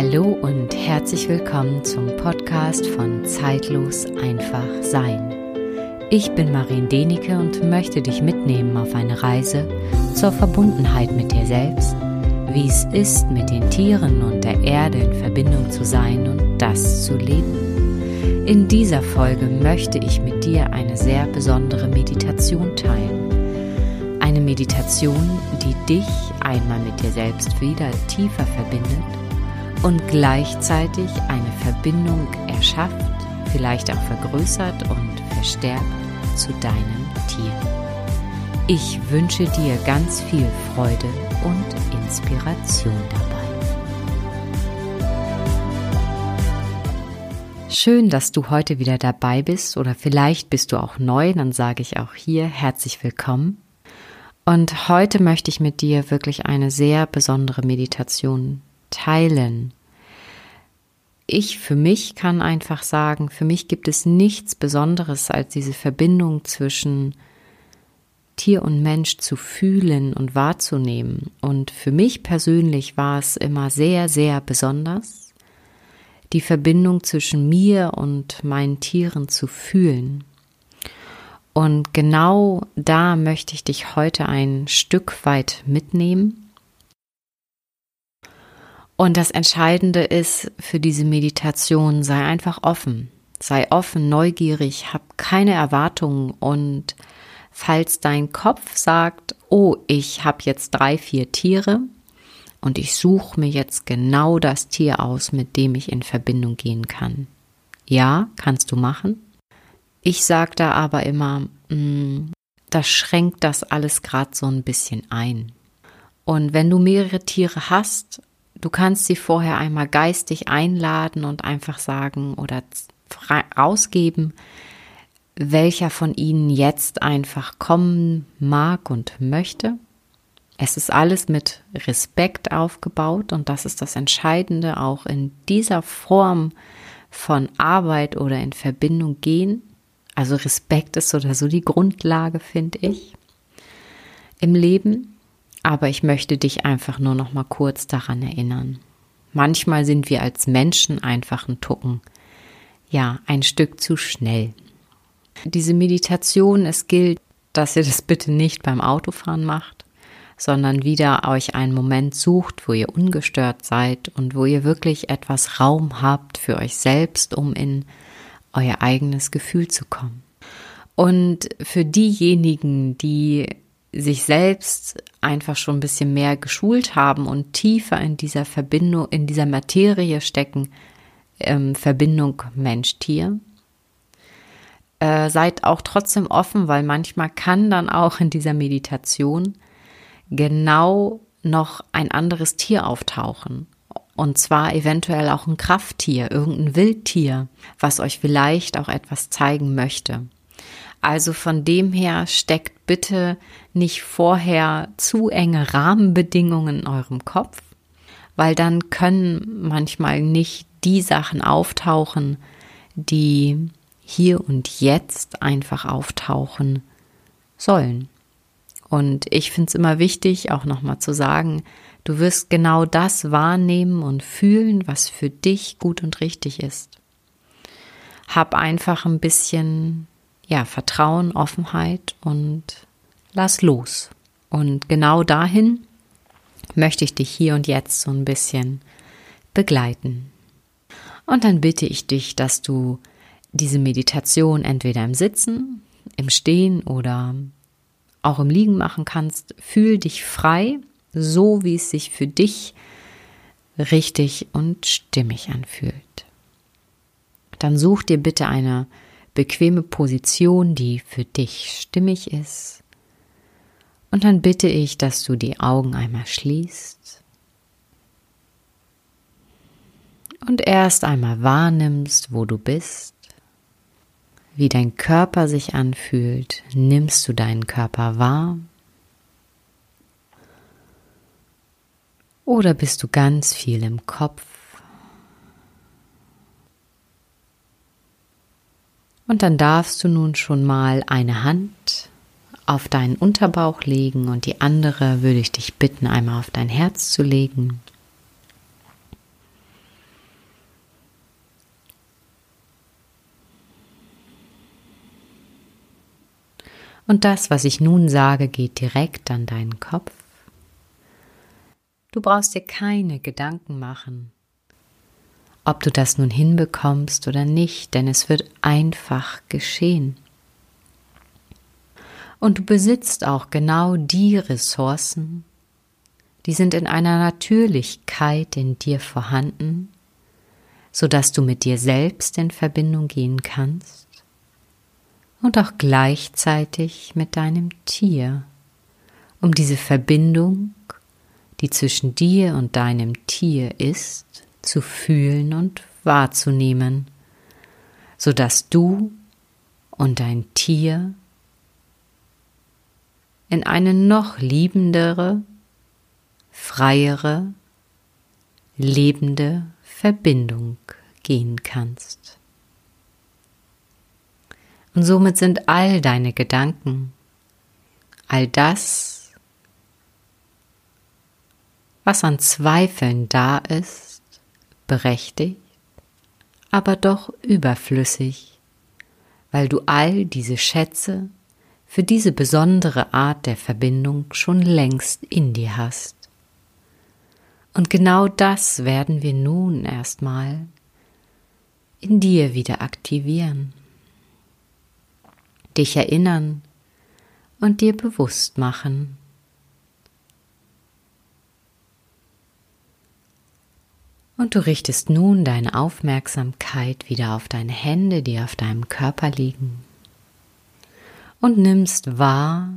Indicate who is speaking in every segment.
Speaker 1: Hallo und herzlich willkommen zum Podcast von Zeitlos einfach sein. Ich bin Marien Denike und möchte dich mitnehmen auf eine Reise zur Verbundenheit mit dir selbst, wie es ist, mit den Tieren und der Erde in Verbindung zu sein und das zu leben. In dieser Folge möchte ich mit dir eine sehr besondere Meditation teilen. Eine Meditation, die dich einmal mit dir selbst wieder tiefer verbindet und gleichzeitig eine Verbindung erschafft, vielleicht auch vergrößert und verstärkt zu deinem Tier. Ich wünsche dir ganz viel Freude und Inspiration dabei. Schön, dass du heute wieder dabei bist oder vielleicht bist du auch neu, dann sage ich auch hier herzlich willkommen. Und heute möchte ich mit dir wirklich eine sehr besondere Meditation teilen. Ich für mich kann einfach sagen, für mich gibt es nichts Besonderes als diese Verbindung zwischen Tier und Mensch zu fühlen und wahrzunehmen. Und für mich persönlich war es immer sehr, sehr besonders, die Verbindung zwischen mir und meinen Tieren zu fühlen. Und genau da möchte ich dich heute ein Stück weit mitnehmen und das Entscheidende ist für diese Meditation, sei einfach offen, sei offen, neugierig, hab keine Erwartungen und falls dein Kopf sagt, oh, ich habe jetzt drei, vier Tiere und ich suche mir jetzt genau das Tier aus, mit dem ich in Verbindung gehen kann. Ja, kannst du machen. Ich sage da aber immer, mh, mm, das schränkt das alles gerade so ein bisschen ein. Und wenn du mehrere Tiere hast Du kannst sie vorher einmal geistig einladen und einfach sagen oder rausgeben, welcher von ihnen jetzt einfach kommen mag und möchte. Es ist alles mit Respekt aufgebaut und das ist das Entscheidende auch in dieser Form von Arbeit oder in Verbindung gehen. Also Respekt ist oder so die Grundlage, finde ich, im Leben. Aber ich möchte dich einfach nur noch mal kurz daran erinnern. Manchmal sind wir als Menschen einfach ein Tucken, ja, ein Stück zu schnell. Diese Meditation, es gilt, dass ihr das bitte nicht beim Autofahren macht, sondern wieder euch einen Moment sucht, wo ihr ungestört seid und wo ihr wirklich etwas Raum habt für euch selbst, um in euer eigenes Gefühl zu kommen. Und für diejenigen, die sich selbst einfach schon ein bisschen mehr geschult haben und tiefer in dieser Verbindung, in dieser Materie stecken, ähm, Verbindung Mensch-Tier. Äh, seid auch trotzdem offen, weil manchmal kann dann auch in dieser Meditation genau noch ein anderes Tier auftauchen. Und zwar eventuell auch ein Krafttier, irgendein Wildtier, was euch vielleicht auch etwas zeigen möchte. Also von dem her steckt bitte nicht vorher zu enge Rahmenbedingungen in eurem Kopf, weil dann können manchmal nicht die Sachen auftauchen, die hier und jetzt einfach auftauchen sollen. Und ich finde es immer wichtig, auch nochmal zu sagen, du wirst genau das wahrnehmen und fühlen, was für dich gut und richtig ist. Hab einfach ein bisschen ja, Vertrauen, Offenheit und lass los. Und genau dahin möchte ich dich hier und jetzt so ein bisschen begleiten. Und dann bitte ich dich, dass du diese Meditation entweder im Sitzen, im Stehen oder auch im Liegen machen kannst. Fühl dich frei, so wie es sich für dich richtig und stimmig anfühlt. Dann such dir bitte eine bequeme Position, die für dich stimmig ist. Und dann bitte ich, dass du die Augen einmal schließt und erst einmal wahrnimmst, wo du bist, wie dein Körper sich anfühlt. Nimmst du deinen Körper wahr? Oder bist du ganz viel im Kopf? Und dann darfst du nun schon mal eine Hand auf deinen Unterbauch legen und die andere würde ich dich bitten, einmal auf dein Herz zu legen. Und das, was ich nun sage, geht direkt an deinen Kopf. Du brauchst dir keine Gedanken machen, ob du das nun hinbekommst oder nicht, denn es wird einfach geschehen. Und du besitzt auch genau die Ressourcen, die sind in einer Natürlichkeit in dir vorhanden, so dass du mit dir selbst in Verbindung gehen kannst und auch gleichzeitig mit deinem Tier, um diese Verbindung, die zwischen dir und deinem Tier ist, zu fühlen und wahrzunehmen, so dass du und dein Tier in eine noch liebendere, freiere, lebende Verbindung gehen kannst. Und somit sind all deine Gedanken, all das, was an Zweifeln da ist, berechtigt, aber doch überflüssig, weil du all diese Schätze für diese besondere Art der Verbindung schon längst in dir hast. Und genau das werden wir nun erstmal in dir wieder aktivieren dich erinnern und dir bewusst machen. Und du richtest nun deine Aufmerksamkeit wieder auf deine Hände, die auf deinem Körper liegen. Und nimmst wahr,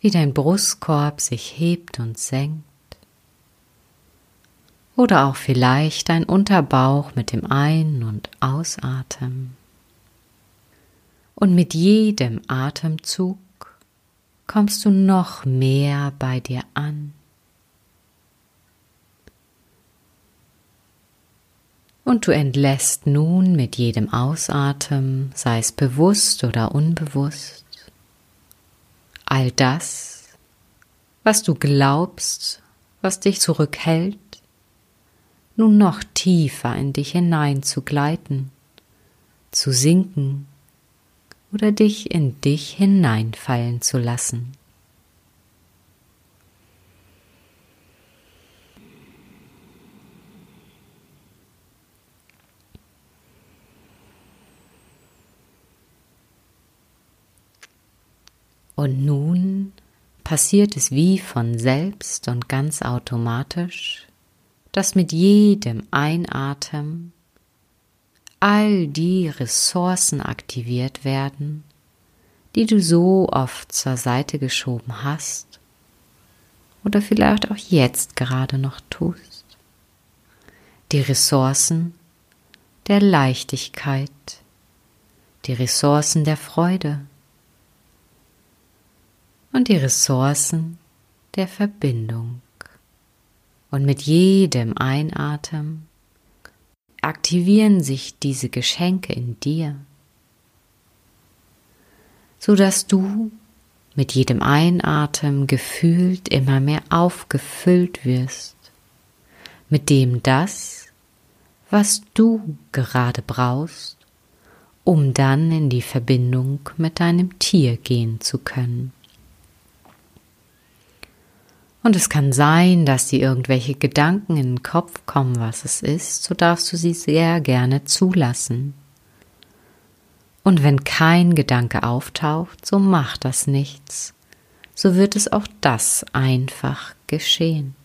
Speaker 1: wie dein Brustkorb sich hebt und senkt. Oder auch vielleicht dein Unterbauch mit dem Ein- und Ausatmen. Und mit jedem Atemzug kommst du noch mehr bei dir an. Und du entlässt nun mit jedem Ausatmen, sei es bewusst oder unbewusst, all das, was du glaubst, was dich zurückhält, nun noch tiefer in dich hinein zu gleiten, zu sinken oder dich in dich hineinfallen zu lassen. Und nun passiert es wie von selbst und ganz automatisch, dass mit jedem Einatmen all die Ressourcen aktiviert werden, die du so oft zur Seite geschoben hast oder vielleicht auch jetzt gerade noch tust. Die Ressourcen der Leichtigkeit, die Ressourcen der Freude und die Ressourcen der Verbindung. Und mit jedem Einatmen aktivieren sich diese Geschenke in dir, so dass du mit jedem Einatmen gefühlt immer mehr aufgefüllt wirst mit dem das, was du gerade brauchst, um dann in die Verbindung mit deinem Tier gehen zu können. Und es kann sein, dass dir irgendwelche Gedanken in den Kopf kommen, was es ist, so darfst du sie sehr gerne zulassen. Und wenn kein Gedanke auftaucht, so macht das nichts, so wird es auch das einfach geschehen.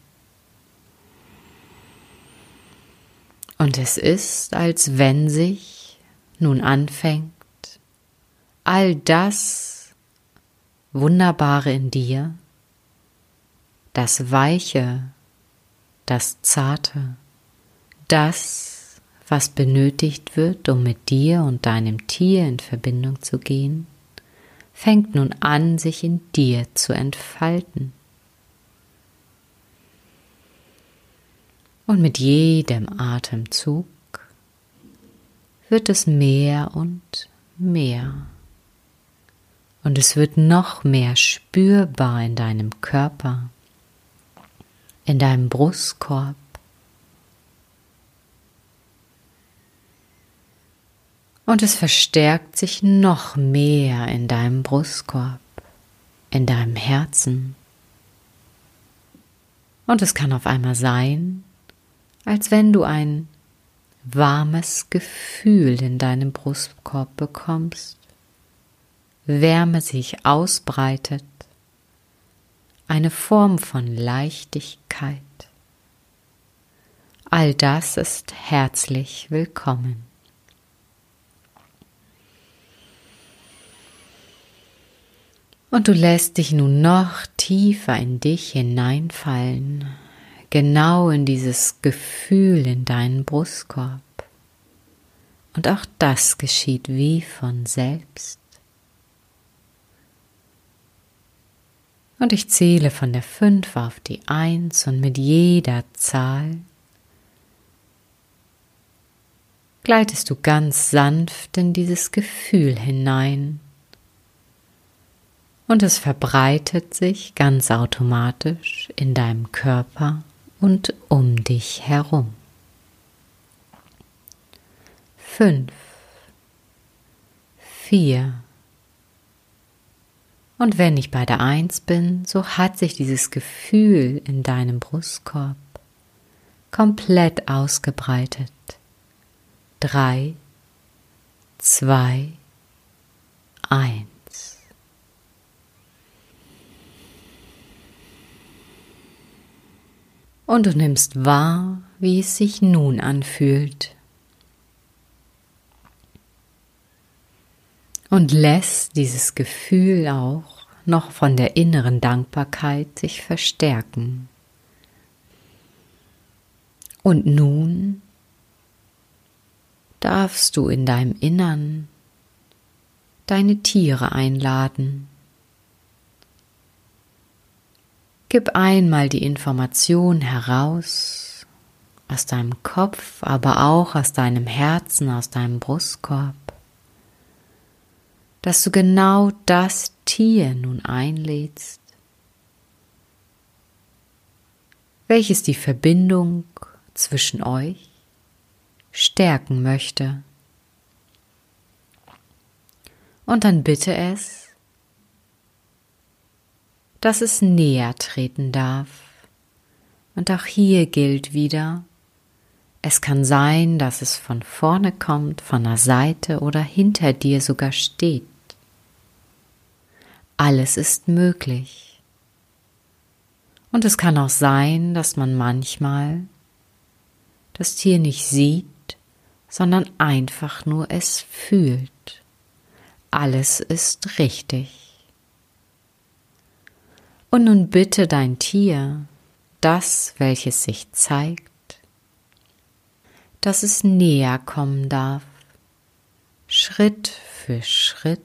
Speaker 1: Und es ist, als wenn sich nun anfängt, all das Wunderbare in dir das Weiche, das Zarte, das, was benötigt wird, um mit dir und deinem Tier in Verbindung zu gehen, fängt nun an, sich in dir zu entfalten. Und mit jedem Atemzug wird es mehr und mehr. Und es wird noch mehr spürbar in deinem Körper in deinem Brustkorb. Und es verstärkt sich noch mehr in deinem Brustkorb, in deinem Herzen. Und es kann auf einmal sein, als wenn du ein warmes Gefühl in deinem Brustkorb bekommst, Wärme sich ausbreitet, eine Form von Leichtigkeit. All das ist herzlich willkommen. Und du lässt dich nun noch tiefer in dich hineinfallen, genau in dieses Gefühl in deinen Brustkorb. Und auch das geschieht wie von selbst. Und ich zähle von der 5 auf die 1 und mit jeder Zahl gleitest du ganz sanft in dieses Gefühl hinein und es verbreitet sich ganz automatisch in deinem Körper und um dich herum. Fünf, vier. Und wenn ich bei der Eins bin, so hat sich dieses Gefühl in deinem Brustkorb komplett ausgebreitet. Drei, zwei, eins. und du nimmst wahr, wie es sich nun anfühlt. Und lässt dieses Gefühl auch noch von der inneren Dankbarkeit sich verstärken. Und nun darfst du in deinem Innern deine Tiere einladen, Gib einmal die Information heraus aus deinem Kopf, aber auch aus deinem Herzen, aus deinem Brustkorb, dass du genau das Tier nun einlädst, welches die Verbindung zwischen euch stärken möchte. Und dann bitte es, dass es näher treten darf. Und auch hier gilt wieder, es kann sein, dass es von vorne kommt, von der Seite oder hinter dir sogar steht. Alles ist möglich. Und es kann auch sein, dass man manchmal das Tier nicht sieht, sondern einfach nur es fühlt. Alles ist richtig. Und nun bitte dein Tier, das, welches sich zeigt, dass es näher kommen darf, Schritt für Schritt.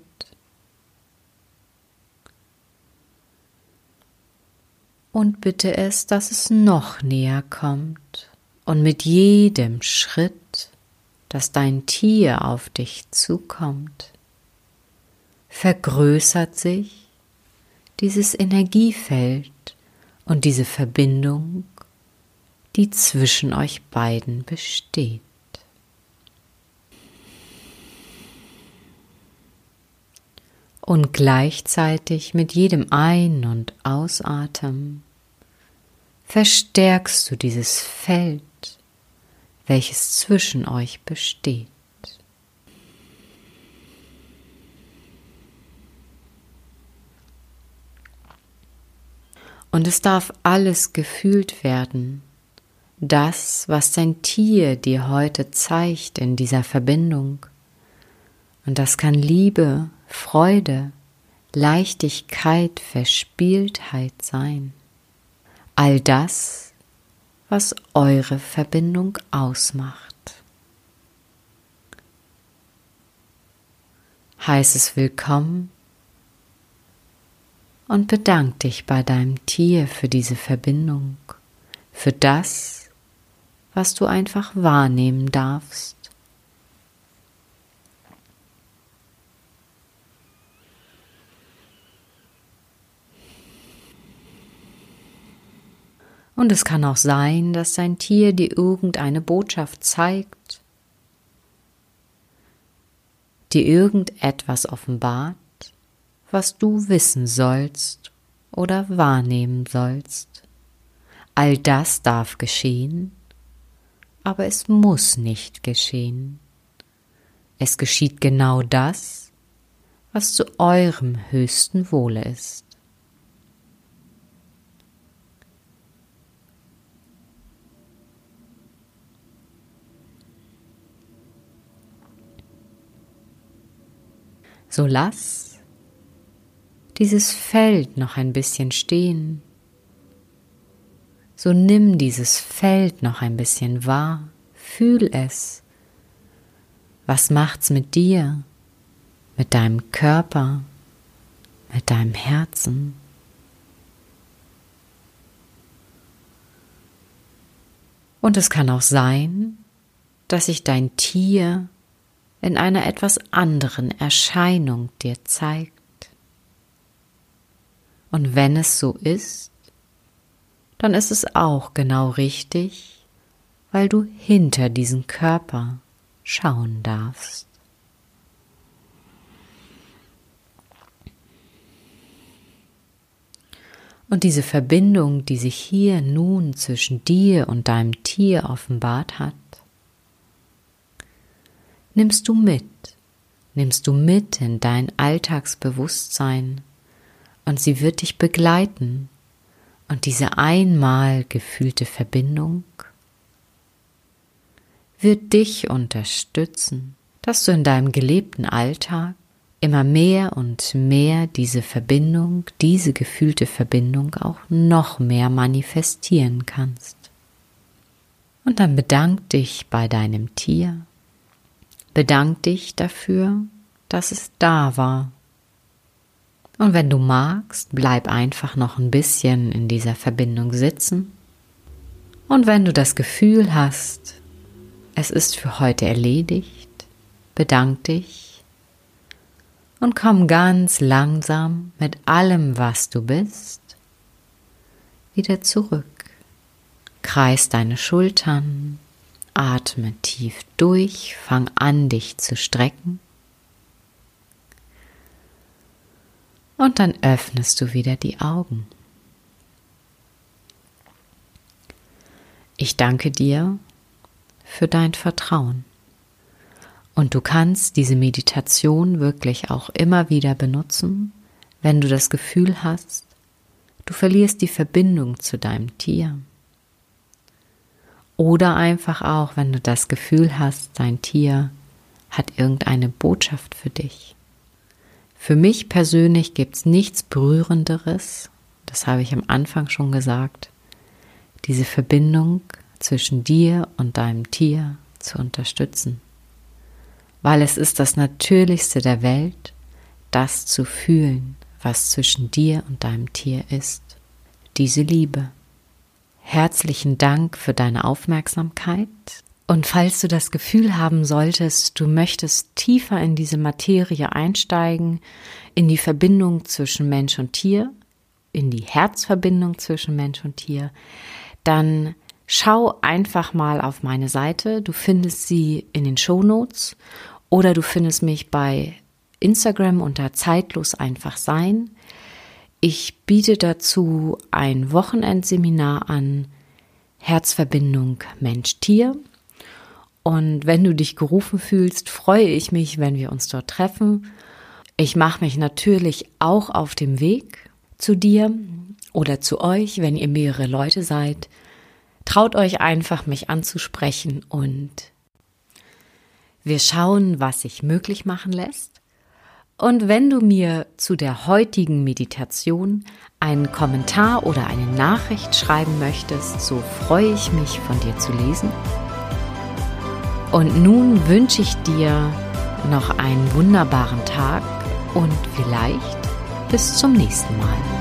Speaker 1: Und bitte es, dass es noch näher kommt. Und mit jedem Schritt, dass dein Tier auf dich zukommt, vergrößert sich dieses Energiefeld und diese Verbindung, die zwischen euch beiden besteht. Und gleichzeitig mit jedem Ein- und Ausatmen verstärkst du dieses Feld, welches zwischen euch besteht. Und es darf alles gefühlt werden. Das, was dein Tier dir heute zeigt in dieser Verbindung. Und das kann Liebe, Freude, Leichtigkeit, Verspieltheit sein. All das, was eure Verbindung ausmacht. Heiß es willkommen und bedank dich bei deinem Tier für diese Verbindung, für das, was du einfach wahrnehmen darfst. Und es kann auch sein, dass dein Tier dir irgendeine Botschaft zeigt, dir irgendetwas offenbart, was du wissen sollst oder wahrnehmen sollst. All das darf geschehen, aber es muss nicht geschehen. Es geschieht genau das, was zu eurem höchsten Wohle ist. So lass dieses Feld noch ein bisschen stehen. So nimm dieses Feld noch ein bisschen wahr, fühl es. Was macht's mit dir, mit deinem Körper, mit deinem Herzen? Und es kann auch sein, dass sich dein Tier in einer etwas anderen Erscheinung dir zeigt. Und wenn es so ist, dann ist es auch genau richtig, weil du hinter diesen Körper schauen darfst. Und diese Verbindung, die sich hier nun zwischen dir und deinem Tier offenbart hat, nimmst du mit, nimmst du mit in dein Alltagsbewusstsein und sie wird dich begleiten und diese einmal gefühlte Verbindung wird dich unterstützen, dass du in deinem gelebten Alltag immer mehr und mehr diese Verbindung, diese gefühlte Verbindung auch noch mehr manifestieren kannst. Und dann bedank dich bei deinem Tier, Bedank dich dafür, dass es da war. Und wenn du magst, bleib einfach noch ein bisschen in dieser Verbindung sitzen. Und wenn du das Gefühl hast, es ist für heute erledigt, bedank dich und komm ganz langsam mit allem, was du bist, wieder zurück. Kreis deine Schultern, Atme tief durch, fang an, dich zu strecken. Und dann öffnest du wieder die Augen. Ich danke dir für dein Vertrauen. Und du kannst diese Meditation wirklich auch immer wieder benutzen, wenn du das Gefühl hast, du verlierst die Verbindung zu deinem Tier oder einfach auch, wenn du das Gefühl hast, dein Tier hat irgendeine Botschaft für dich. Für mich persönlich gibt es nichts Berührenderes, das habe ich am Anfang schon gesagt, diese Verbindung zwischen dir und deinem Tier zu unterstützen. Weil es ist das Natürlichste der Welt, das zu fühlen, was zwischen dir und deinem Tier ist. Diese Liebe. Herzlichen Dank für deine Aufmerksamkeit. Und falls du das Gefühl haben solltest, du möchtest tiefer in diese Materie einsteigen, in die Verbindung zwischen Mensch und Tier, in die Herzverbindung zwischen Mensch und Tier, dann schau einfach mal auf meine Seite. Du findest sie in den Show Notes oder du findest mich bei Instagram unter zeitlos einfach sein. Ich biete dazu ein Wochenendseminar an Herzverbindung Mensch-Tier. Und wenn du dich gerufen fühlst, freue ich mich, wenn wir uns dort treffen. Ich mache mich natürlich auch auf dem Weg zu dir oder zu euch, wenn ihr mehrere Leute seid. Traut euch einfach, mich anzusprechen und wir schauen, was sich möglich machen lässt. Und wenn du mir zu der heutigen Meditation einen Kommentar oder eine Nachricht schreiben möchtest, so freue ich mich von dir zu lesen. Und nun wünsche ich dir noch einen wunderbaren Tag und vielleicht bis zum nächsten Mal.